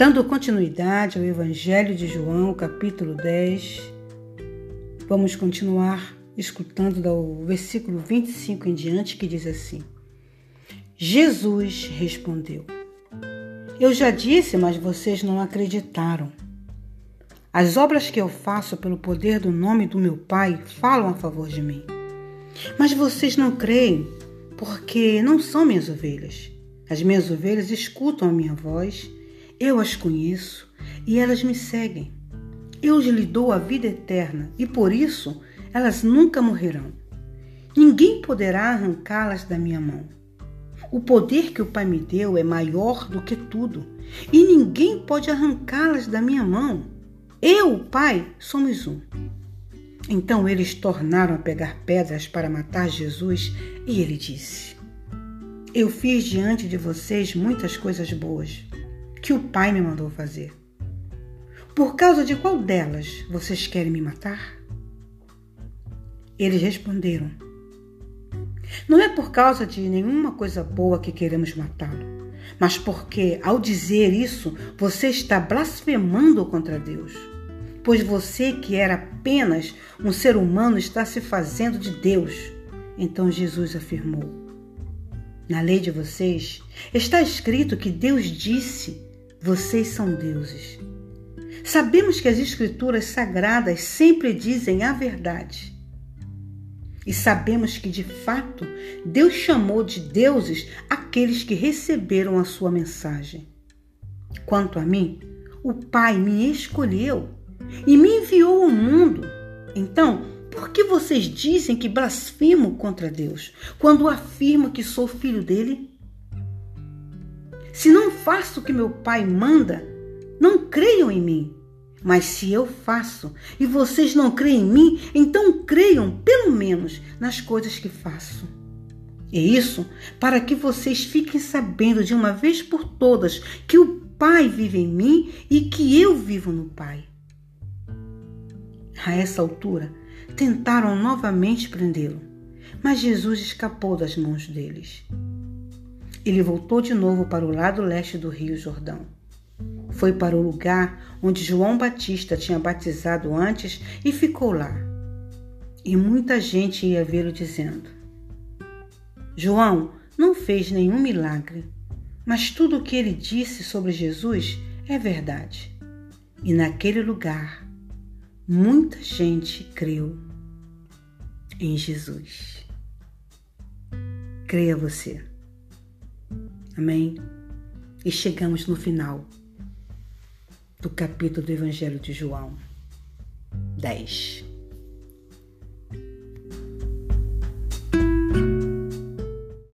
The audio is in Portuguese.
Dando continuidade ao Evangelho de João, capítulo 10, vamos continuar escutando do versículo 25 em diante, que diz assim: Jesus respondeu: Eu já disse, mas vocês não acreditaram. As obras que eu faço pelo poder do nome do meu Pai falam a favor de mim. Mas vocês não creem, porque não são minhas ovelhas. As minhas ovelhas escutam a minha voz, eu as conheço e elas me seguem. Eu lhes dou a vida eterna e por isso elas nunca morrerão. Ninguém poderá arrancá-las da minha mão. O poder que o Pai me deu é maior do que tudo e ninguém pode arrancá-las da minha mão. Eu, o Pai, somos um. Então eles tornaram a pegar pedras para matar Jesus e ele disse: Eu fiz diante de vocês muitas coisas boas que o Pai me mandou fazer. Por causa de qual delas vocês querem me matar? Eles responderam: Não é por causa de nenhuma coisa boa que queremos matá-lo, mas porque, ao dizer isso, você está blasfemando contra Deus. Pois você, que era apenas um ser humano, está se fazendo de Deus. Então Jesus afirmou: Na lei de vocês está escrito que Deus disse: Vocês são deuses. Sabemos que as Escrituras sagradas sempre dizem a verdade. E sabemos que, de fato, Deus chamou de deuses aqueles que receberam a sua mensagem. Quanto a mim, o Pai me escolheu e me enviou ao mundo. Então, por que vocês dizem que blasfemo contra Deus quando afirmo que sou filho dele? Se não faço o que meu Pai manda, não creiam em mim. Mas se eu faço e vocês não creem em mim, então creiam pelo menos nas coisas que faço. E isso para que vocês fiquem sabendo de uma vez por todas que o Pai vive em mim e que eu vivo no Pai. A essa altura, tentaram novamente prendê-lo, mas Jesus escapou das mãos deles. Ele voltou de novo para o lado leste do Rio Jordão. Foi para o lugar onde João Batista tinha batizado antes e ficou lá. E muita gente ia vê-lo dizendo: João não fez nenhum milagre, mas tudo o que ele disse sobre Jesus é verdade. E naquele lugar, muita gente creu em Jesus. Creia você. Amém? E chegamos no final do capítulo do Evangelho de João 10.